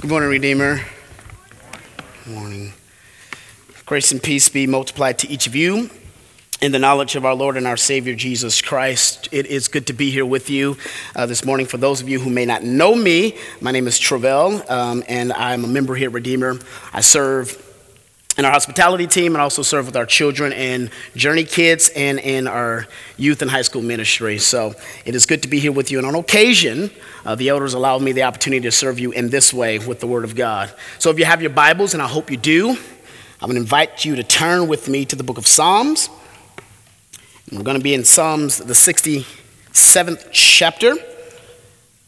Good morning, Redeemer. Good morning. Grace and peace be multiplied to each of you in the knowledge of our Lord and our Savior Jesus Christ. It is good to be here with you uh, this morning. For those of you who may not know me, my name is Travell, um, and I'm a member here at Redeemer. I serve in our hospitality team and also serve with our children and Journey Kids and in our youth and high school ministry. So it is good to be here with you. And on occasion, uh, the elders allow me the opportunity to serve you in this way with the Word of God. So if you have your Bibles, and I hope you do, I'm going to invite you to turn with me to the book of Psalms. We're going to be in Psalms, the 67th chapter.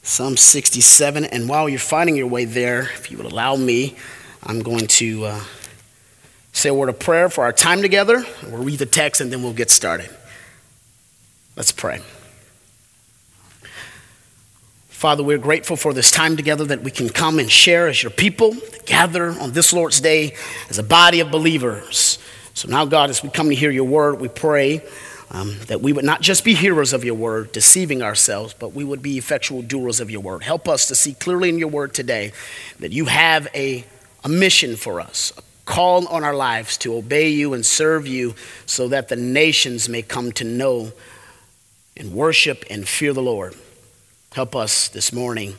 Psalm 67. And while you're finding your way there, if you would allow me, I'm going to. Uh, say a word of prayer for our time together. We'll read the text and then we'll get started. Let's pray. Father, we're grateful for this time together that we can come and share as your people, gather on this Lord's Day as a body of believers. So now, God, as we come to hear your word, we pray um, that we would not just be hearers of your word, deceiving ourselves, but we would be effectual doers of your word. Help us to see clearly in your word today that you have a, a mission for us, a call on our lives to obey you and serve you so that the nations may come to know and worship and fear the Lord. Help us this morning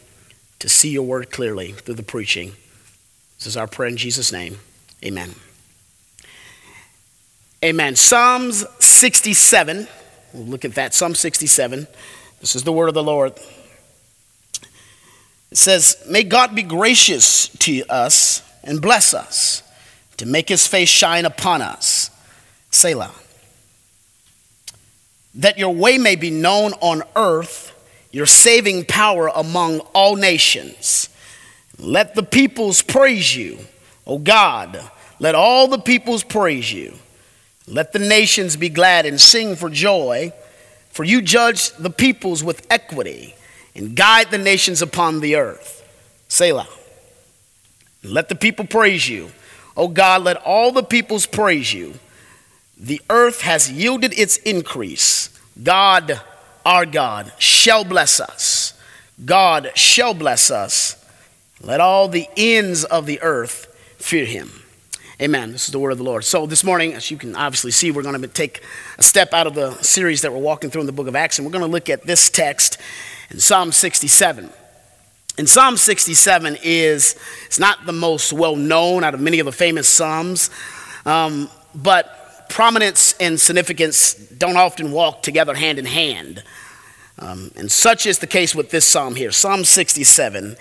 to see your word clearly through the preaching. This is our prayer in Jesus' name. Amen. Amen. Psalms 67. We'll look at that. Psalm 67. This is the word of the Lord. It says, May God be gracious to us and bless us to make his face shine upon us. Selah. That your way may be known on earth, your saving power among all nations. Let the peoples praise you, O God. Let all the peoples praise you. Let the nations be glad and sing for joy, for you judge the peoples with equity and guide the nations upon the earth. Selah. Let the people praise you. O God, let all the peoples praise you. The earth has yielded its increase. God, our God, shall bless us. God shall bless us. Let all the ends of the earth fear him. Amen. This is the word of the Lord. So, this morning, as you can obviously see, we're going to take a step out of the series that we're walking through in the book of Acts, and we're going to look at this text in Psalm 67. And Psalm 67 is it's not the most well known out of many of the famous Psalms, um, but prominence and significance don't often walk together hand in hand. Um, and such is the case with this psalm here, Psalm 67.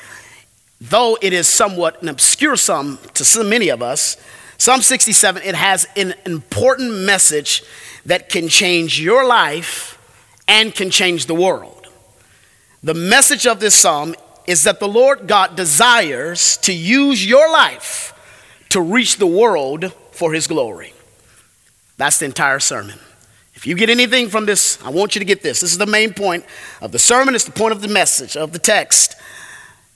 Though it is somewhat an obscure psalm to so many of us, Psalm 67, it has an important message that can change your life and can change the world. The message of this psalm is that the Lord God desires to use your life to reach the world for his glory. That's the entire sermon. If you get anything from this, I want you to get this. This is the main point of the sermon, it's the point of the message, of the text.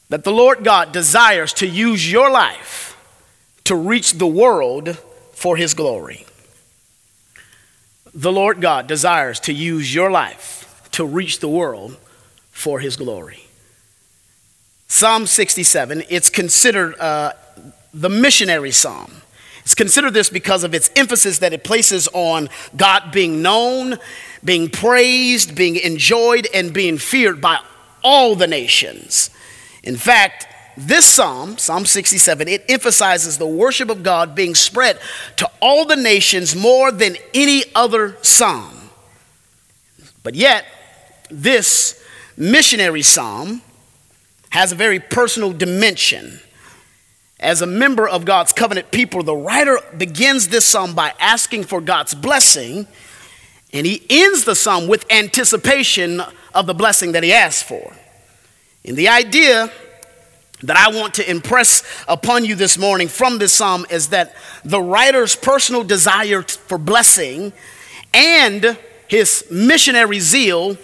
That the Lord God desires to use your life to reach the world for his glory. The Lord God desires to use your life to reach the world for his glory. Psalm 67, it's considered uh, the missionary psalm. It's considered this because of its emphasis that it places on God being known, being praised, being enjoyed, and being feared by all the nations. In fact, this psalm, Psalm 67, it emphasizes the worship of God being spread to all the nations more than any other psalm. But yet, this missionary psalm has a very personal dimension. As a member of God's covenant people, the writer begins this psalm by asking for God's blessing, and he ends the psalm with anticipation of the blessing that he asked for. And the idea that I want to impress upon you this morning from this psalm is that the writer's personal desire for blessing and his missionary zeal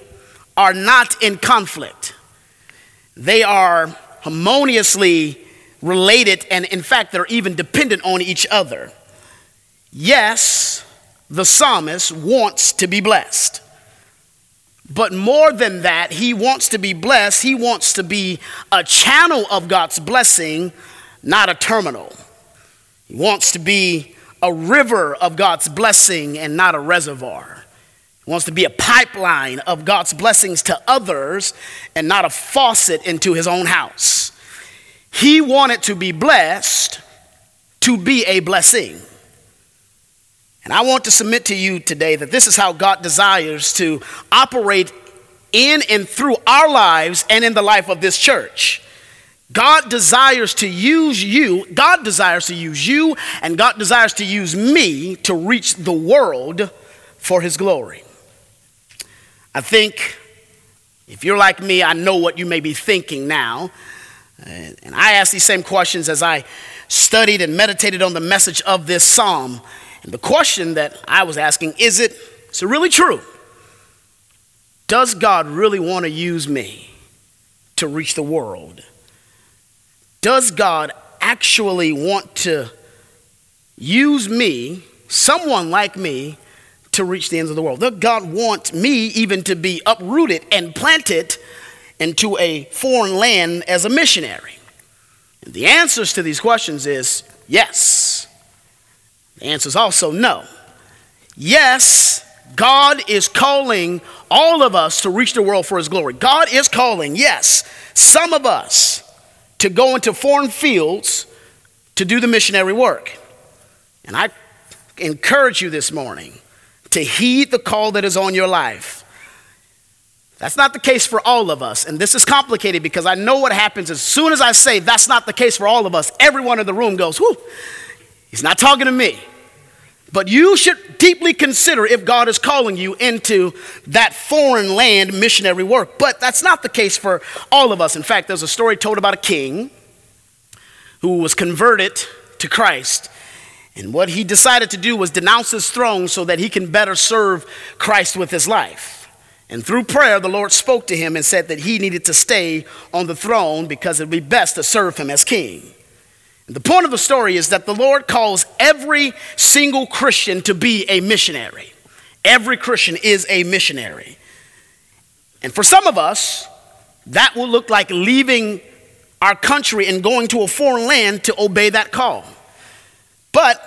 are not in conflict. They are harmoniously related, and in fact, they're even dependent on each other. Yes, the psalmist wants to be blessed. But more than that, he wants to be blessed. He wants to be a channel of God's blessing, not a terminal. He wants to be a river of God's blessing and not a reservoir. He wants to be a pipeline of God's blessings to others and not a faucet into his own house. He wanted to be blessed to be a blessing. And I want to submit to you today that this is how God desires to operate in and through our lives and in the life of this church. God desires to use you, God desires to use you, and God desires to use me to reach the world for His glory. I think if you're like me, I know what you may be thinking now. And I asked these same questions as I studied and meditated on the message of this psalm. And the question that I was asking is it, is it really true? Does God really want to use me to reach the world? Does God actually want to use me, someone like me, to reach the ends of the world? God wants me even to be uprooted and planted into a foreign land as a missionary? And the answers to these questions is yes. The answer is also no. Yes, God is calling all of us to reach the world for His glory. God is calling, yes, some of us to go into foreign fields to do the missionary work. And I encourage you this morning to heed the call that is on your life. That's not the case for all of us. And this is complicated because I know what happens as soon as I say that's not the case for all of us, everyone in the room goes, whoo, he's not talking to me. But you should deeply consider if God is calling you into that foreign land missionary work. But that's not the case for all of us. In fact, there's a story told about a king who was converted to Christ. And what he decided to do was denounce his throne so that he can better serve Christ with his life. And through prayer, the Lord spoke to him and said that he needed to stay on the throne because it would be best to serve him as king. And The point of the story is that the Lord calls every single Christian to be a missionary. Every Christian is a missionary. And for some of us, that will look like leaving our country and going to a foreign land to obey that call. But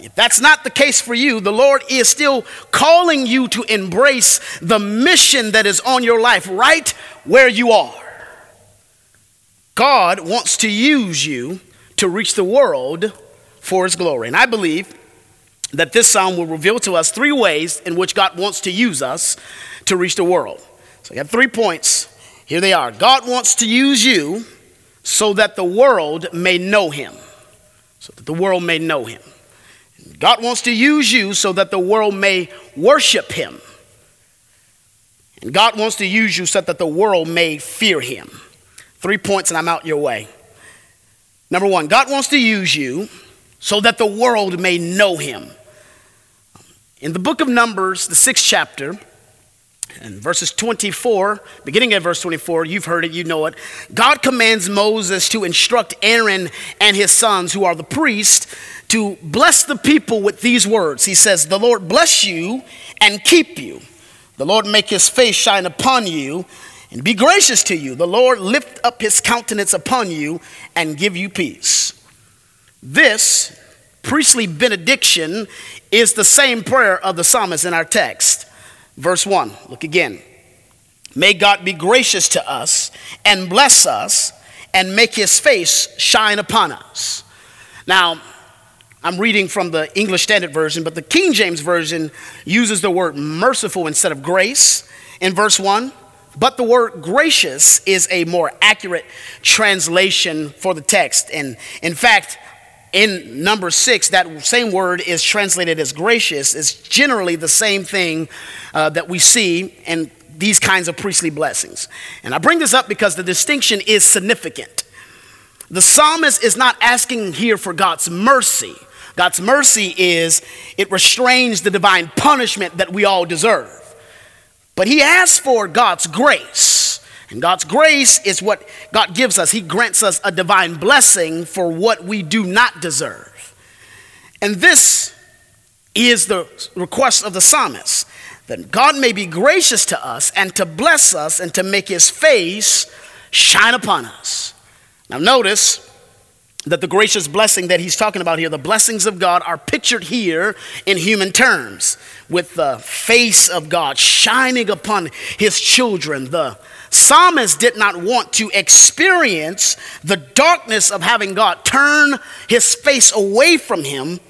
if that's not the case for you, the Lord is still calling you to embrace the mission that is on your life right where you are. God wants to use you to reach the world for his glory. And I believe that this psalm will reveal to us three ways in which God wants to use us to reach the world. So I have three points. Here they are. God wants to use you so that the world may know him. So that the world may know him. God wants to use you so that the world may worship him. And God wants to use you so that the world may fear him. Three points, and I'm out your way. Number one, God wants to use you so that the world may know him. In the book of Numbers, the sixth chapter, and verses 24, beginning at verse 24, you've heard it, you know it. God commands Moses to instruct Aaron and his sons, who are the priests, to bless the people with these words. He says, The Lord bless you and keep you. The Lord make his face shine upon you and be gracious to you. The Lord lift up his countenance upon you and give you peace. This priestly benediction is the same prayer of the psalmist in our text. Verse 1, look again. May God be gracious to us and bless us and make his face shine upon us. Now, I'm reading from the English Standard Version, but the King James Version uses the word merciful instead of grace in verse 1. But the word gracious is a more accurate translation for the text. And in fact, in number six, that same word is translated as gracious, It's generally the same thing uh, that we see in these kinds of priestly blessings. And I bring this up because the distinction is significant. The psalmist is not asking here for God's mercy. God's mercy is it restrains the divine punishment that we all deserve. But he asks for God's grace. And God's grace is what God gives us. He grants us a divine blessing for what we do not deserve. And this is the request of the psalmist that God may be gracious to us and to bless us and to make his face shine upon us. Now, notice that the gracious blessing that he's talking about here, the blessings of God, are pictured here in human terms with the face of God shining upon his children. The psalmist did not want to experience the darkness of having God turn his face away from him,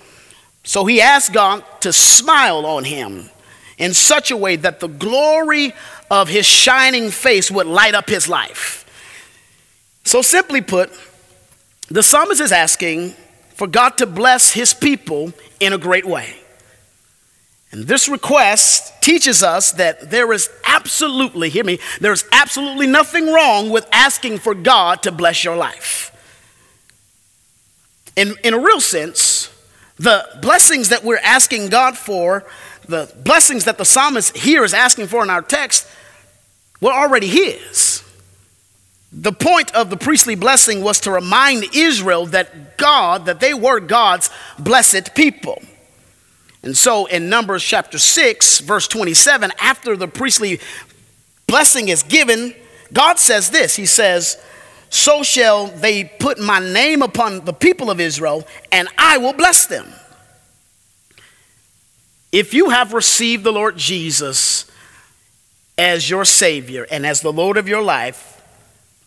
so he asked God to smile on him in such a way that the glory of his shining face would light up his life. So, simply put, the psalmist is asking for God to bless his people in a great way. And this request teaches us that there is absolutely, hear me, there's absolutely nothing wrong with asking for God to bless your life. In, in a real sense, the blessings that we're asking God for, the blessings that the psalmist here is asking for in our text, were already his. The point of the priestly blessing was to remind Israel that God, that they were God's blessed people. And so in Numbers chapter 6, verse 27, after the priestly blessing is given, God says this He says, So shall they put my name upon the people of Israel, and I will bless them. If you have received the Lord Jesus as your Savior and as the Lord of your life,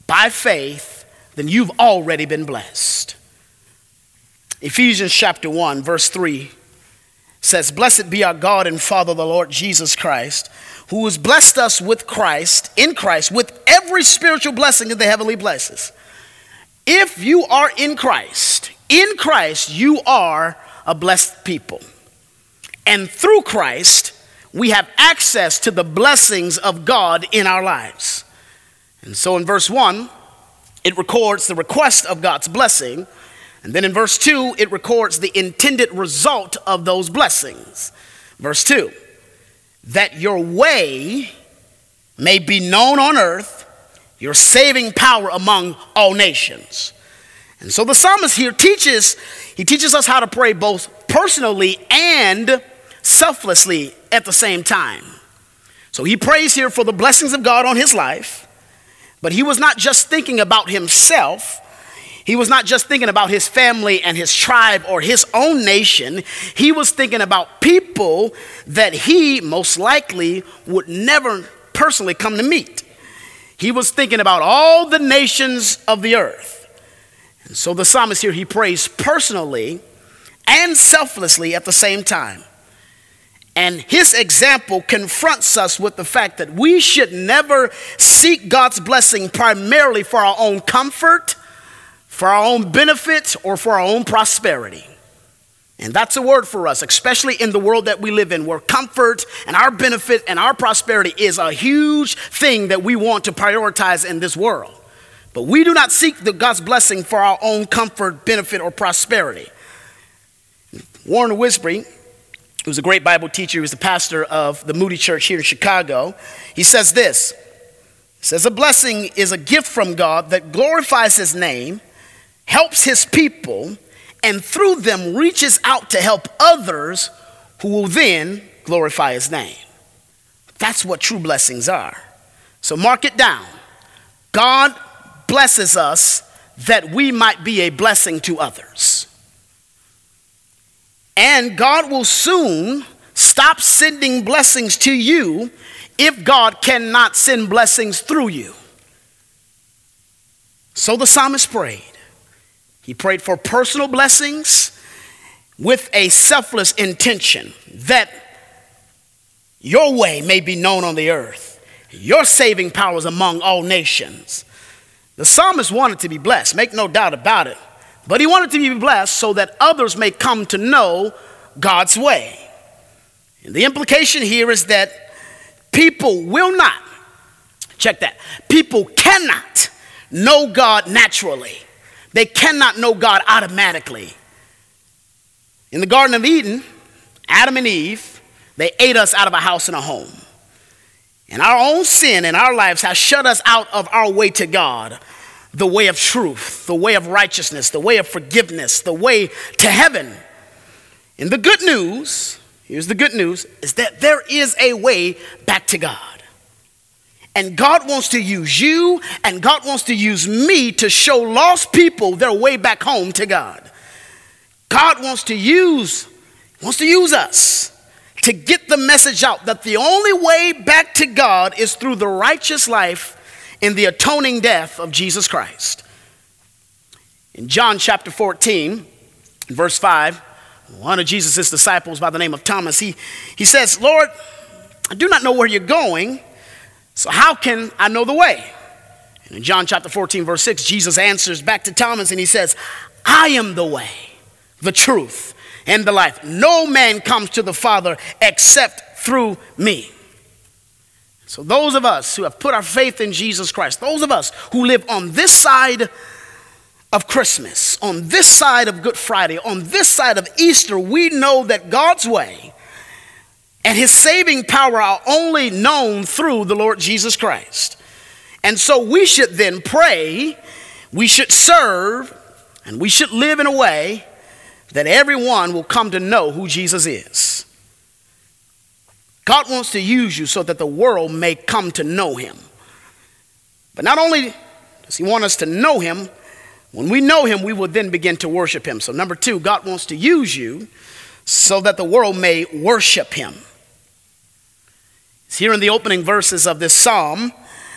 by faith, then you've already been blessed. Ephesians chapter 1, verse 3 says, Blessed be our God and Father, the Lord Jesus Christ, who has blessed us with Christ, in Christ, with every spiritual blessing in the heavenly places. If you are in Christ, in Christ, you are a blessed people. And through Christ, we have access to the blessings of God in our lives. And so in verse 1, it records the request of God's blessing. And then in verse 2, it records the intended result of those blessings. Verse 2 that your way may be known on earth, your saving power among all nations. And so the psalmist here teaches, he teaches us how to pray both personally and selflessly at the same time. So he prays here for the blessings of God on his life. But he was not just thinking about himself. He was not just thinking about his family and his tribe or his own nation. He was thinking about people that he most likely would never personally come to meet. He was thinking about all the nations of the earth. And so the psalmist here, he prays personally and selflessly at the same time. And his example confronts us with the fact that we should never seek God's blessing primarily for our own comfort, for our own benefit, or for our own prosperity. And that's a word for us, especially in the world that we live in, where comfort and our benefit and our prosperity is a huge thing that we want to prioritize in this world. But we do not seek the God's blessing for our own comfort, benefit, or prosperity. Warren Wiersbe who was a great Bible teacher. He was the pastor of the Moody Church here in Chicago. He says this He says, A blessing is a gift from God that glorifies his name, helps his people, and through them reaches out to help others who will then glorify his name. That's what true blessings are. So mark it down. God blesses us that we might be a blessing to others. And God will soon stop sending blessings to you if God cannot send blessings through you. So the psalmist prayed. He prayed for personal blessings with a selfless intention that your way may be known on the earth, your saving powers among all nations. The psalmist wanted to be blessed, make no doubt about it. But he wanted to be blessed so that others may come to know God's way. And the implication here is that people will not, check that, people cannot know God naturally. They cannot know God automatically. In the Garden of Eden, Adam and Eve, they ate us out of a house and a home. And our own sin in our lives has shut us out of our way to God the way of truth, the way of righteousness, the way of forgiveness, the way to heaven. And the good news here's the good news, is that there is a way back to God. And God wants to use you and God wants to use me to show lost people their way back home to God. God wants to use wants to use us to get the message out that the only way back to God is through the righteous life in the atoning death of Jesus Christ. In John chapter 14, verse 5, one of Jesus' disciples by the name of Thomas, he, he says, Lord, I do not know where you're going, so how can I know the way? And in John chapter 14, verse 6, Jesus answers back to Thomas and he says, I am the way, the truth, and the life. No man comes to the Father except through me. So, those of us who have put our faith in Jesus Christ, those of us who live on this side of Christmas, on this side of Good Friday, on this side of Easter, we know that God's way and his saving power are only known through the Lord Jesus Christ. And so we should then pray, we should serve, and we should live in a way that everyone will come to know who Jesus is. God wants to use you so that the world may come to know him. But not only does he want us to know him, when we know him, we will then begin to worship him. So, number two, God wants to use you so that the world may worship him. It's here in the opening verses of this psalm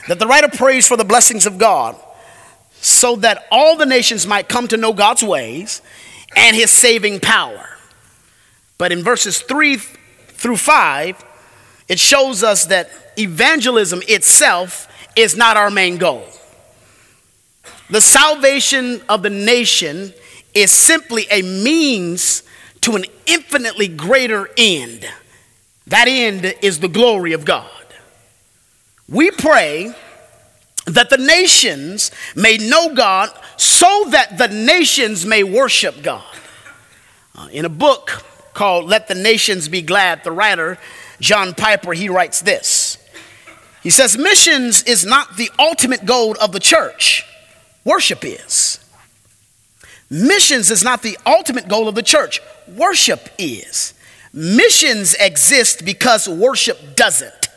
that the writer prays for the blessings of God so that all the nations might come to know God's ways and his saving power. But in verses 3 through 5, it shows us that evangelism itself is not our main goal. The salvation of the nation is simply a means to an infinitely greater end. That end is the glory of God. We pray that the nations may know God so that the nations may worship God. Uh, in a book called Let the Nations Be Glad, the writer, John Piper, he writes this. He says, Missions is not the ultimate goal of the church, worship is. Missions is not the ultimate goal of the church, worship is. Missions exist because worship doesn't.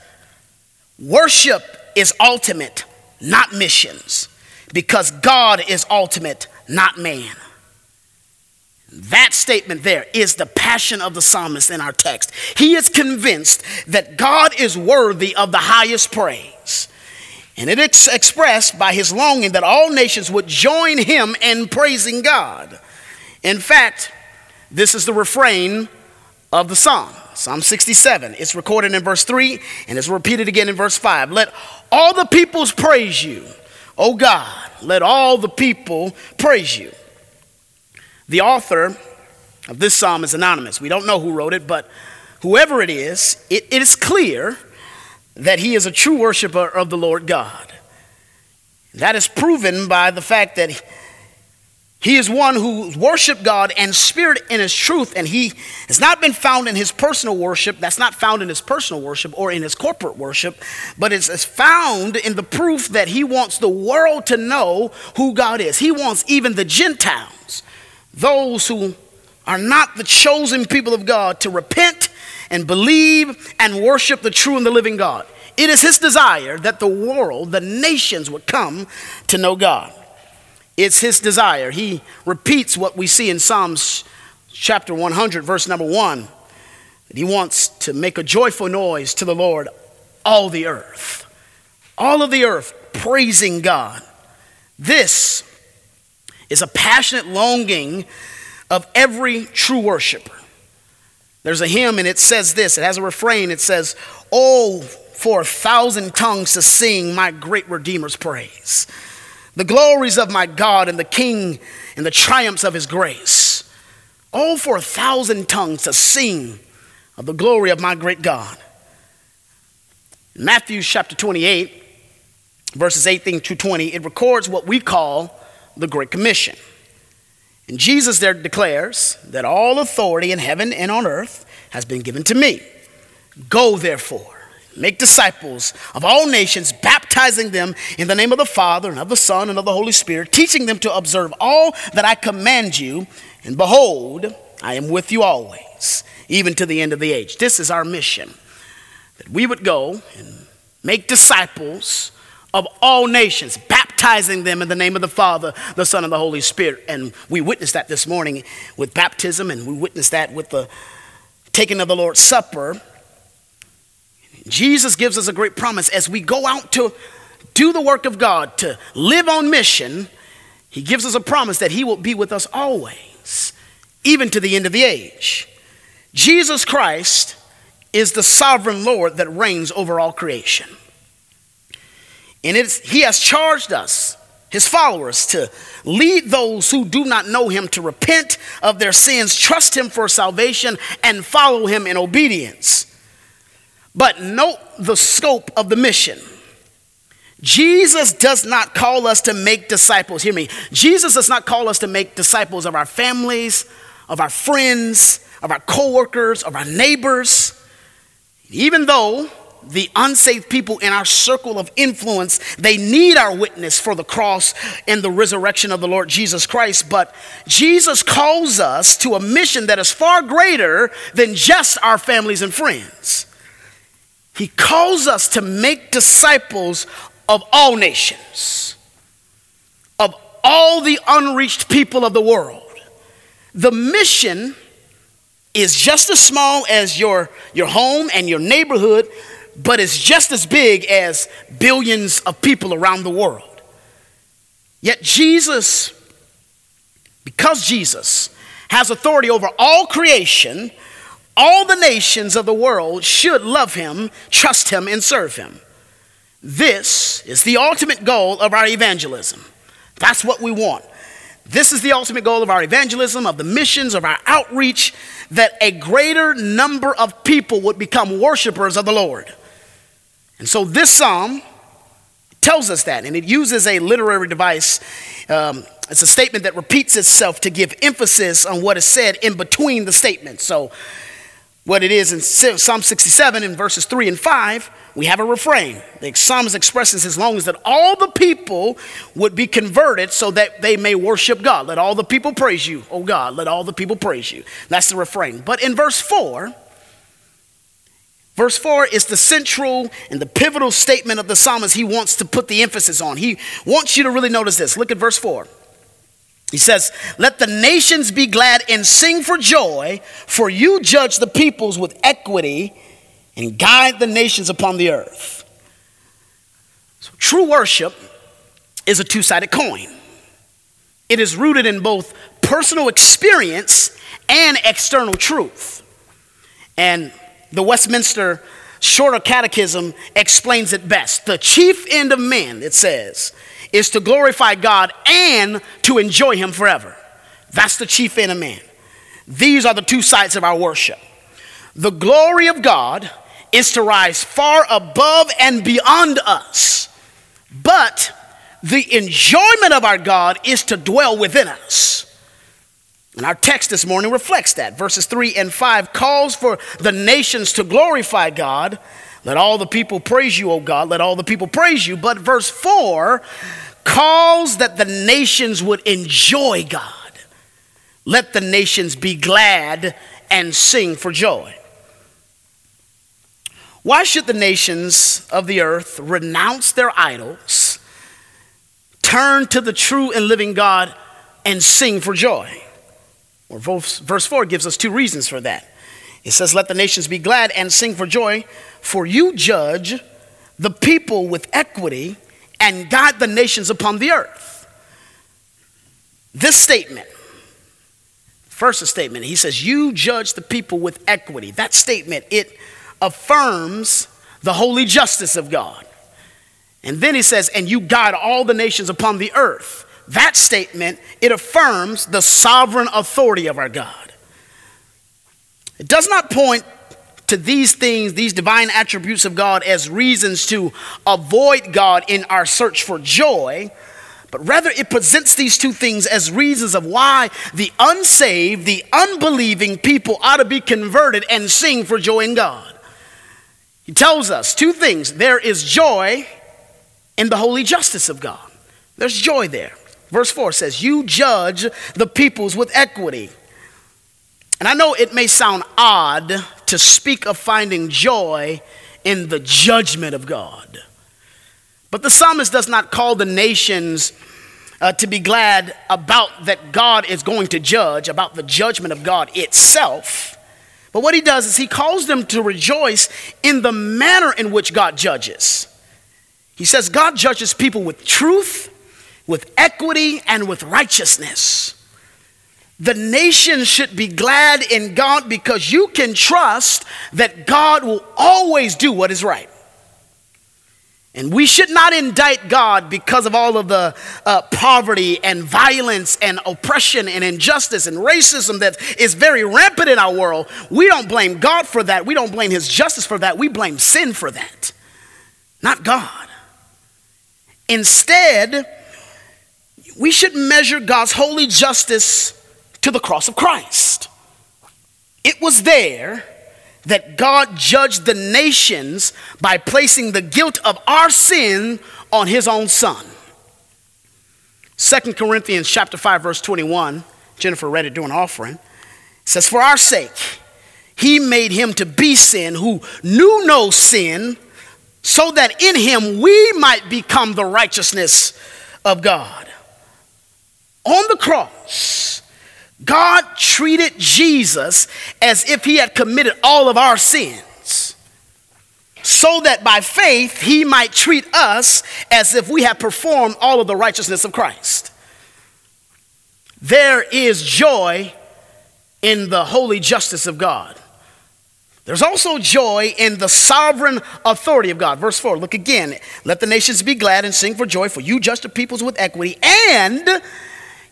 Worship is ultimate, not missions, because God is ultimate, not man. That statement there is the passion of the psalmist in our text. He is convinced that God is worthy of the highest praise. And it is expressed by his longing that all nations would join him in praising God. In fact, this is the refrain of the psalm, Psalm 67. It's recorded in verse 3 and it's repeated again in verse 5. Let all the peoples praise you, O God. Let all the people praise you. The author of this psalm is anonymous. We don't know who wrote it, but whoever it is, it, it is clear that he is a true worshiper of the Lord God. That is proven by the fact that he is one who worshiped God and spirit in his truth, and he has not been found in his personal worship. That's not found in his personal worship or in his corporate worship, but it's found in the proof that he wants the world to know who God is. He wants even the Gentiles, those who are not the chosen people of God, to repent and believe and worship the true and the living God. It is his desire that the world, the nations, would come to know God. It's his desire. He repeats what we see in Psalms chapter 100, verse number 1. That he wants to make a joyful noise to the Lord, all the earth. All of the earth praising God. This is a passionate longing of every true worshiper. There's a hymn and it says this it has a refrain. It says, Oh, for a thousand tongues to sing my great Redeemer's praise the glories of my God and the King and the triumphs of his grace. Oh, for a thousand tongues to sing of the glory of my great God. In Matthew chapter 28, verses 18 to 20, it records what we call the Great Commission. And Jesus there declares that all authority in heaven and on earth has been given to me. Go therefore Make disciples of all nations, baptizing them in the name of the Father and of the Son and of the Holy Spirit, teaching them to observe all that I command you. And behold, I am with you always, even to the end of the age. This is our mission that we would go and make disciples of all nations, baptizing them in the name of the Father, the Son, and the Holy Spirit. And we witnessed that this morning with baptism, and we witnessed that with the taking of the Lord's Supper. Jesus gives us a great promise as we go out to do the work of God, to live on mission. He gives us a promise that He will be with us always, even to the end of the age. Jesus Christ is the sovereign Lord that reigns over all creation. And it's, He has charged us, His followers, to lead those who do not know Him to repent of their sins, trust Him for salvation, and follow Him in obedience. But note the scope of the mission. Jesus does not call us to make disciples. Hear me. Jesus does not call us to make disciples of our families, of our friends, of our coworkers, of our neighbors. Even though the unsaved people in our circle of influence, they need our witness for the cross and the resurrection of the Lord Jesus Christ. But Jesus calls us to a mission that is far greater than just our families and friends. He calls us to make disciples of all nations, of all the unreached people of the world. The mission is just as small as your, your home and your neighborhood, but it's just as big as billions of people around the world. Yet Jesus, because Jesus has authority over all creation, all the nations of the world should love him, trust him, and serve him. This is the ultimate goal of our evangelism. That's what we want. This is the ultimate goal of our evangelism, of the missions, of our outreach, that a greater number of people would become worshipers of the Lord. And so this psalm tells us that, and it uses a literary device. Um, it's a statement that repeats itself to give emphasis on what is said in between the statements. So, what it is in Psalm 67 in verses 3 and 5 we have a refrain. The psalmist expresses his longings that all the people would be converted so that they may worship God. Let all the people praise you, oh God. Let all the people praise you. That's the refrain. But in verse 4, verse 4 is the central and the pivotal statement of the psalmist he wants to put the emphasis on. He wants you to really notice this. Look at verse 4. He says, Let the nations be glad and sing for joy, for you judge the peoples with equity and guide the nations upon the earth. So true worship is a two sided coin, it is rooted in both personal experience and external truth. And the Westminster Shorter Catechism explains it best. The chief end of man, it says, is to glorify God and to enjoy Him forever. That's the chief end of man. These are the two sides of our worship. The glory of God is to rise far above and beyond us. But the enjoyment of our God is to dwell within us. And our text this morning reflects that. Verses 3 and 5 calls for the nations to glorify God. Let all the people praise you, O God. Let all the people praise you. But verse 4 calls that the nations would enjoy God. Let the nations be glad and sing for joy. Why should the nations of the earth renounce their idols, turn to the true and living God, and sing for joy? Well, verse 4 gives us two reasons for that. It says, Let the nations be glad and sing for joy, for you judge the people with equity and guide the nations upon the earth. This statement, first statement, he says, You judge the people with equity. That statement, it affirms the holy justice of God. And then he says, and you guide all the nations upon the earth. That statement, it affirms the sovereign authority of our God. It does not point to these things, these divine attributes of God, as reasons to avoid God in our search for joy, but rather it presents these two things as reasons of why the unsaved, the unbelieving people ought to be converted and sing for joy in God. He tells us two things there is joy in the holy justice of God. There's joy there. Verse 4 says, You judge the peoples with equity. And I know it may sound odd to speak of finding joy in the judgment of God. But the psalmist does not call the nations uh, to be glad about that God is going to judge, about the judgment of God itself. But what he does is he calls them to rejoice in the manner in which God judges. He says God judges people with truth, with equity, and with righteousness. The nation should be glad in God because you can trust that God will always do what is right. And we should not indict God because of all of the uh, poverty and violence and oppression and injustice and racism that is very rampant in our world. We don't blame God for that. We don't blame His justice for that. We blame sin for that, not God. Instead, we should measure God's holy justice to the cross of Christ. It was there that God judged the nations by placing the guilt of our sin on his own son. 2 Corinthians chapter 5 verse 21, Jennifer read it during offering, says for our sake he made him to be sin who knew no sin so that in him we might become the righteousness of God. On the cross, God treated Jesus as if he had committed all of our sins, so that by faith he might treat us as if we had performed all of the righteousness of Christ. There is joy in the holy justice of God. There's also joy in the sovereign authority of God. Verse 4, look again. Let the nations be glad and sing for joy, for you judge the peoples with equity, and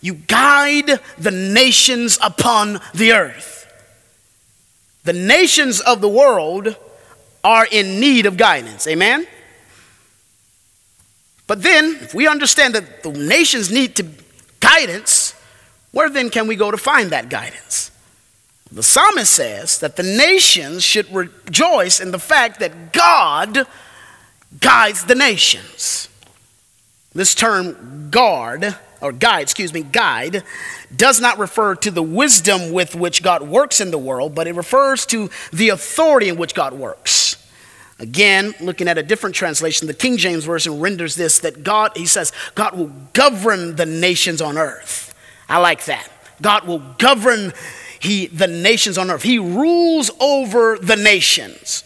you guide the nations upon the earth. The nations of the world are in need of guidance. Amen? But then, if we understand that the nations need to guidance, where then can we go to find that guidance? The psalmist says that the nations should rejoice in the fact that God guides the nations. This term, guard, or guide, excuse me, guide, does not refer to the wisdom with which God works in the world, but it refers to the authority in which God works. Again, looking at a different translation, the King James Version renders this that God, he says, God will govern the nations on earth. I like that. God will govern he, the nations on earth. He rules over the nations.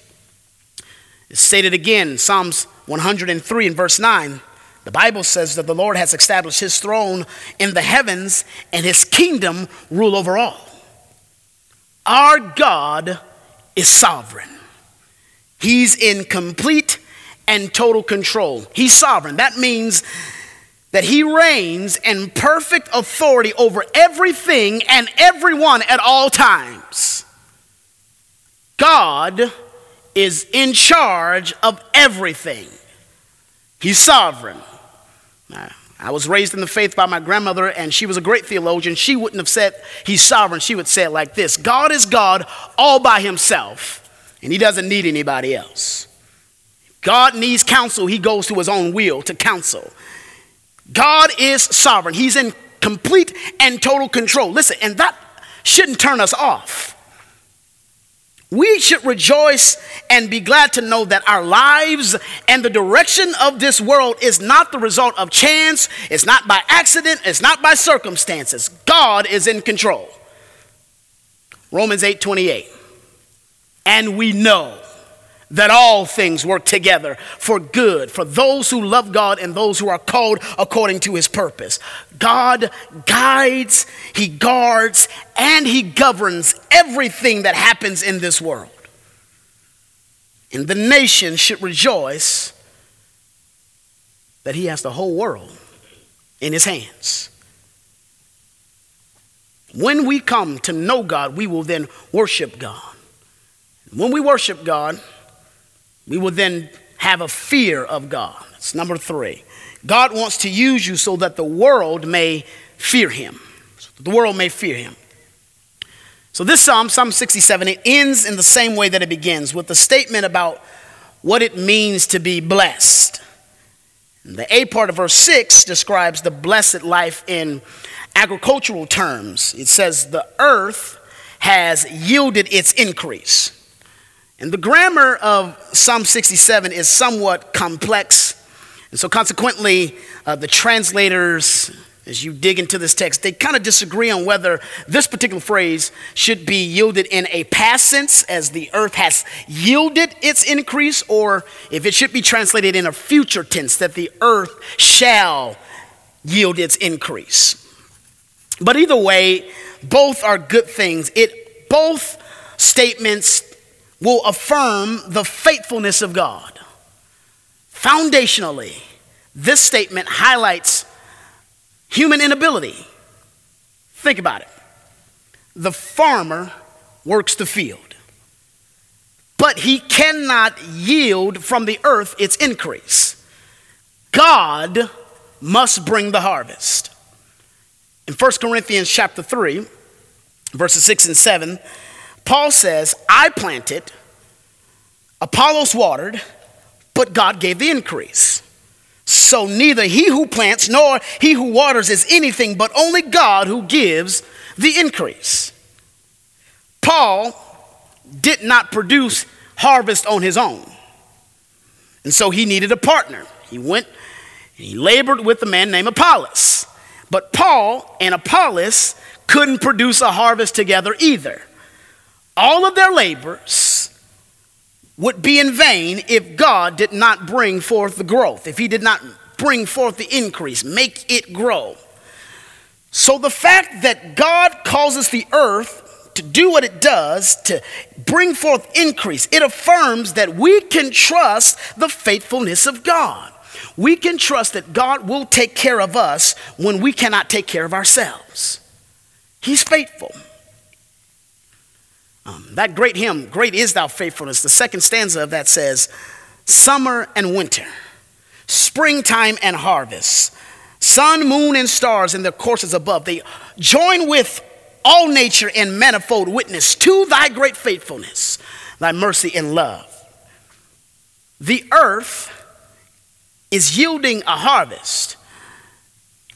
It's stated again, Psalms 103 and verse 9. The Bible says that the Lord has established his throne in the heavens and his kingdom rule over all. Our God is sovereign. He's in complete and total control. He's sovereign. That means that he reigns in perfect authority over everything and everyone at all times. God is in charge of everything. He's sovereign. I was raised in the faith by my grandmother, and she was a great theologian. She wouldn't have said he's sovereign. She would say it like this God is God all by himself, and he doesn't need anybody else. God needs counsel, he goes to his own will to counsel. God is sovereign, he's in complete and total control. Listen, and that shouldn't turn us off. We should rejoice and be glad to know that our lives and the direction of this world is not the result of chance, it's not by accident, it's not by circumstances. God is in control. Romans 8 28. And we know that all things work together for good for those who love God and those who are called according to his purpose. God guides, he guards, and he governs everything that happens in this world. And the nation should rejoice that he has the whole world in his hands. When we come to know God, we will then worship God. When we worship God, we will then have a fear of God. That's number three. God wants to use you so that the world may fear him. So the world may fear him. So this psalm, Psalm 67, it ends in the same way that it begins with a statement about what it means to be blessed. The A part of verse 6 describes the blessed life in agricultural terms. It says, The earth has yielded its increase. And the grammar of Psalm 67 is somewhat complex. And so, consequently, uh, the translators, as you dig into this text, they kind of disagree on whether this particular phrase should be yielded in a past sense, as the earth has yielded its increase, or if it should be translated in a future tense, that the earth shall yield its increase. But either way, both are good things. It both statements will affirm the faithfulness of God. Foundationally, this statement highlights human inability. Think about it. The farmer works the field, but he cannot yield from the earth its increase. God must bring the harvest. In 1 Corinthians chapter 3, verses 6 and 7, Paul says, I planted, Apollos watered, but God gave the increase. So neither he who plants nor he who waters is anything, but only God who gives the increase. Paul did not produce harvest on his own. And so he needed a partner. He went and he labored with a man named Apollos. But Paul and Apollos couldn't produce a harvest together either. All of their labors would be in vain if God did not bring forth the growth, if He did not bring forth the increase, make it grow. So the fact that God causes the earth to do what it does, to bring forth increase, it affirms that we can trust the faithfulness of God we can trust that God will take care of us when we cannot take care of ourselves. He's faithful. Um, that great hymn, Great is Thou Faithfulness, the second stanza of that says, Summer and winter, springtime and harvest, sun, moon, and stars in their courses above, they join with all nature in manifold witness to thy great faithfulness, thy mercy and love. The earth is yielding a harvest,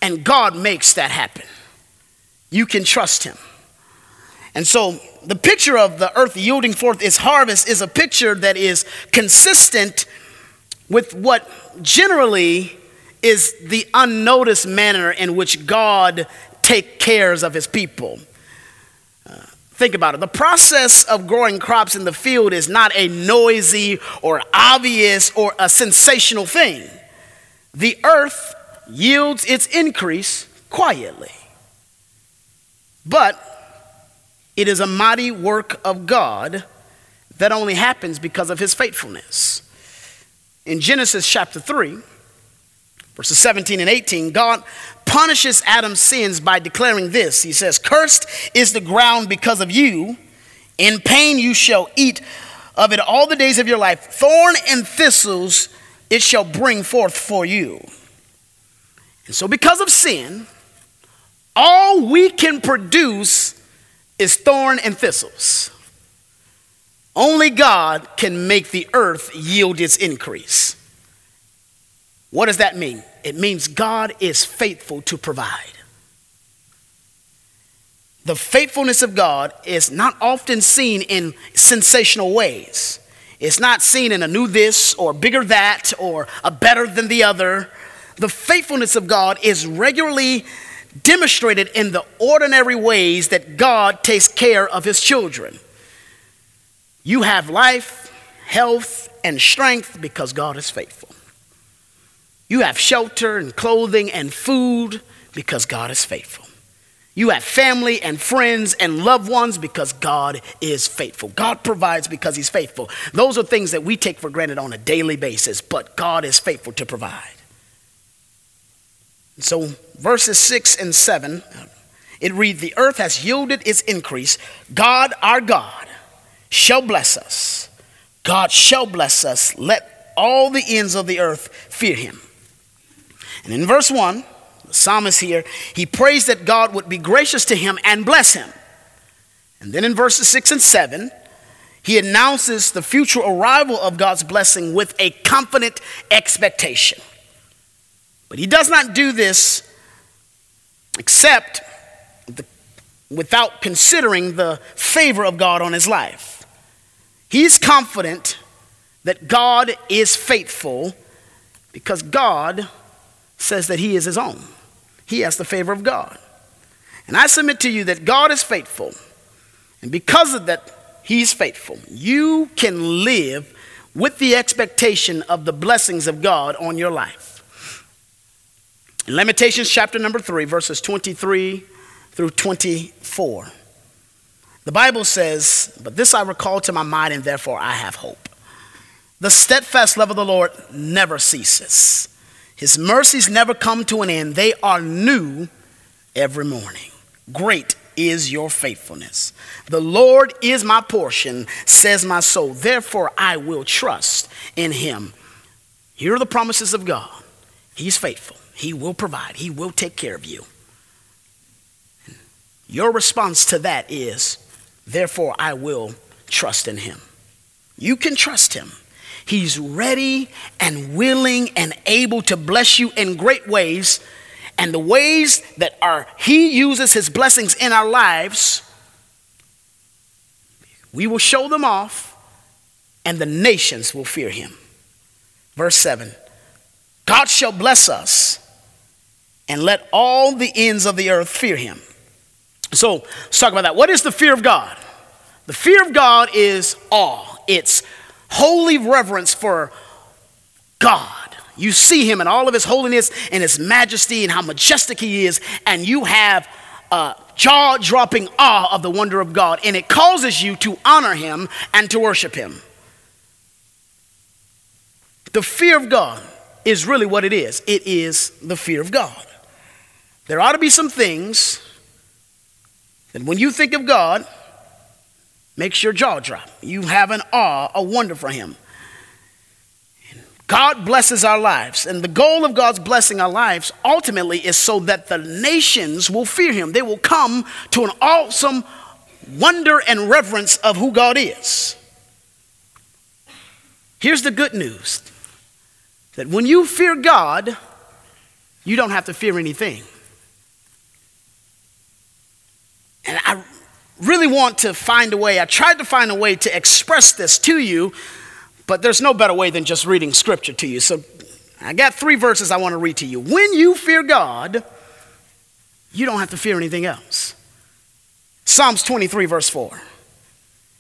and God makes that happen. You can trust Him. And so, the picture of the earth yielding forth its harvest is a picture that is consistent with what generally is the unnoticed manner in which God take cares of his people. Uh, think about it. The process of growing crops in the field is not a noisy or obvious or a sensational thing the earth yields its increase quietly. But it is a mighty work of God that only happens because of his faithfulness. In Genesis chapter 3, verses 17 and 18, God punishes Adam's sins by declaring this. He says, Cursed is the ground because of you. In pain you shall eat of it all the days of your life. Thorn and thistles it shall bring forth for you. And so, because of sin, all we can produce is thorn and thistles. Only God can make the earth yield its increase. What does that mean? It means God is faithful to provide. The faithfulness of God is not often seen in sensational ways. It's not seen in a new this or bigger that or a better than the other. The faithfulness of God is regularly demonstrated in the ordinary ways that God takes care of his children. You have life, health, and strength because God is faithful. You have shelter and clothing and food because God is faithful. You have family and friends and loved ones because God is faithful. God provides because He's faithful. Those are things that we take for granted on a daily basis, but God is faithful to provide. So, verses 6 and 7, it reads The earth has yielded its increase. God, our God, shall bless us. God shall bless us. Let all the ends of the earth fear Him. And in verse 1, the psalmist here, he prays that God would be gracious to him and bless him. And then in verses 6 and 7, he announces the future arrival of God's blessing with a confident expectation. But he does not do this except the without considering the favor of God on his life. He's confident that God is faithful because God says that he is his own. He has the favor of God. And I submit to you that God is faithful. And because of that, he's faithful. You can live with the expectation of the blessings of God on your life. In Lamentations chapter number 3, verses 23 through 24. The Bible says, But this I recall to my mind, and therefore I have hope. The steadfast love of the Lord never ceases, His mercies never come to an end. They are new every morning. Great is your faithfulness. The Lord is my portion, says my soul. Therefore I will trust in Him. Here are the promises of God He's faithful, He will provide, He will take care of you. Your response to that is, therefore, I will trust in him. You can trust him. He's ready and willing and able to bless you in great ways. And the ways that are he uses his blessings in our lives, we will show them off, and the nations will fear him. Verse 7 God shall bless us, and let all the ends of the earth fear him. So let's talk about that. What is the fear of God? The fear of God is awe, it's holy reverence for God. You see him in all of his holiness and his majesty and how majestic he is, and you have a jaw dropping awe of the wonder of God, and it causes you to honor him and to worship him. The fear of God is really what it is it is the fear of God. There ought to be some things that when you think of God, makes your jaw drop. You have an awe, a wonder for Him. God blesses our lives, and the goal of God's blessing our lives ultimately is so that the nations will fear Him. They will come to an awesome wonder and reverence of who God is. Here's the good news that when you fear God, you don't have to fear anything. And I really want to find a way, I tried to find a way to express this to you, but there's no better way than just reading scripture to you. So I got three verses I want to read to you. When you fear God, you don't have to fear anything else. Psalms 23, verse 4.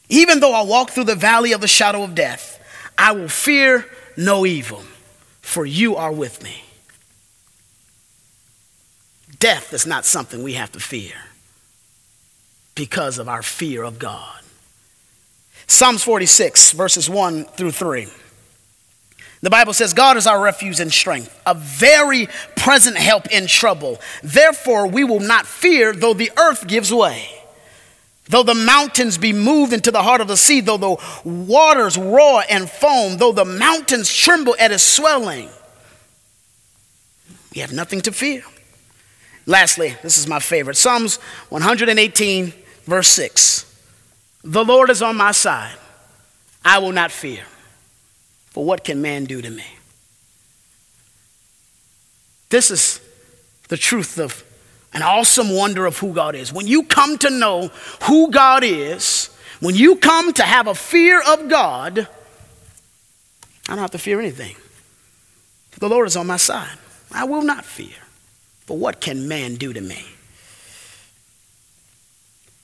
Even though I walk through the valley of the shadow of death, I will fear no evil, for you are with me. Death is not something we have to fear because of our fear of God. Psalms 46, verses 1 through 3. The Bible says, God is our refuge and strength, a very present help in trouble. Therefore, we will not fear though the earth gives way, though the mountains be moved into the heart of the sea, though the waters roar and foam, though the mountains tremble at its swelling. We have nothing to fear. Lastly, this is my favorite Psalms 118, Verse 6 The Lord is on my side. I will not fear. For what can man do to me? This is the truth of an awesome wonder of who God is. When you come to know who God is, when you come to have a fear of God, I don't have to fear anything. The Lord is on my side. I will not fear. For what can man do to me?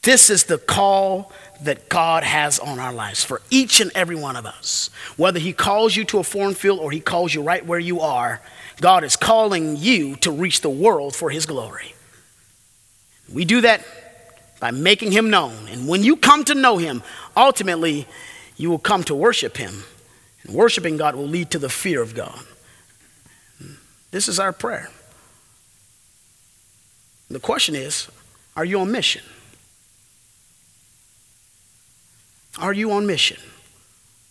This is the call that God has on our lives for each and every one of us. Whether He calls you to a foreign field or He calls you right where you are, God is calling you to reach the world for His glory. We do that by making Him known. And when you come to know Him, ultimately, you will come to worship Him. And worshiping God will lead to the fear of God. This is our prayer. The question is are you on mission? Are you on mission?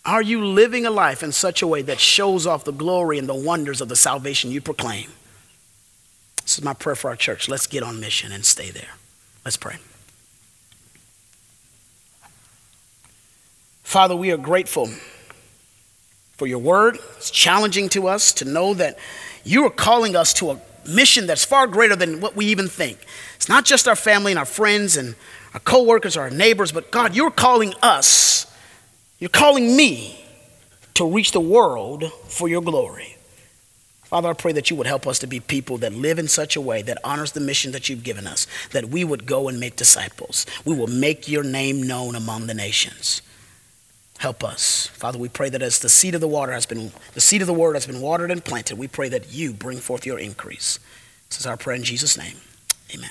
Are you living a life in such a way that shows off the glory and the wonders of the salvation you proclaim? This is my prayer for our church. Let's get on mission and stay there. Let's pray. Father, we are grateful for your word. It's challenging to us to know that you are calling us to a mission that's far greater than what we even think. It's not just our family and our friends and our coworkers or our neighbors, but God, you're calling us, you're calling me to reach the world for your glory. Father, I pray that you would help us to be people that live in such a way that honors the mission that you've given us, that we would go and make disciples. We will make your name known among the nations. Help us. Father, we pray that as the seed of the water has been the seed of the word has been watered and planted, we pray that you bring forth your increase. This is our prayer in Jesus' name. Amen.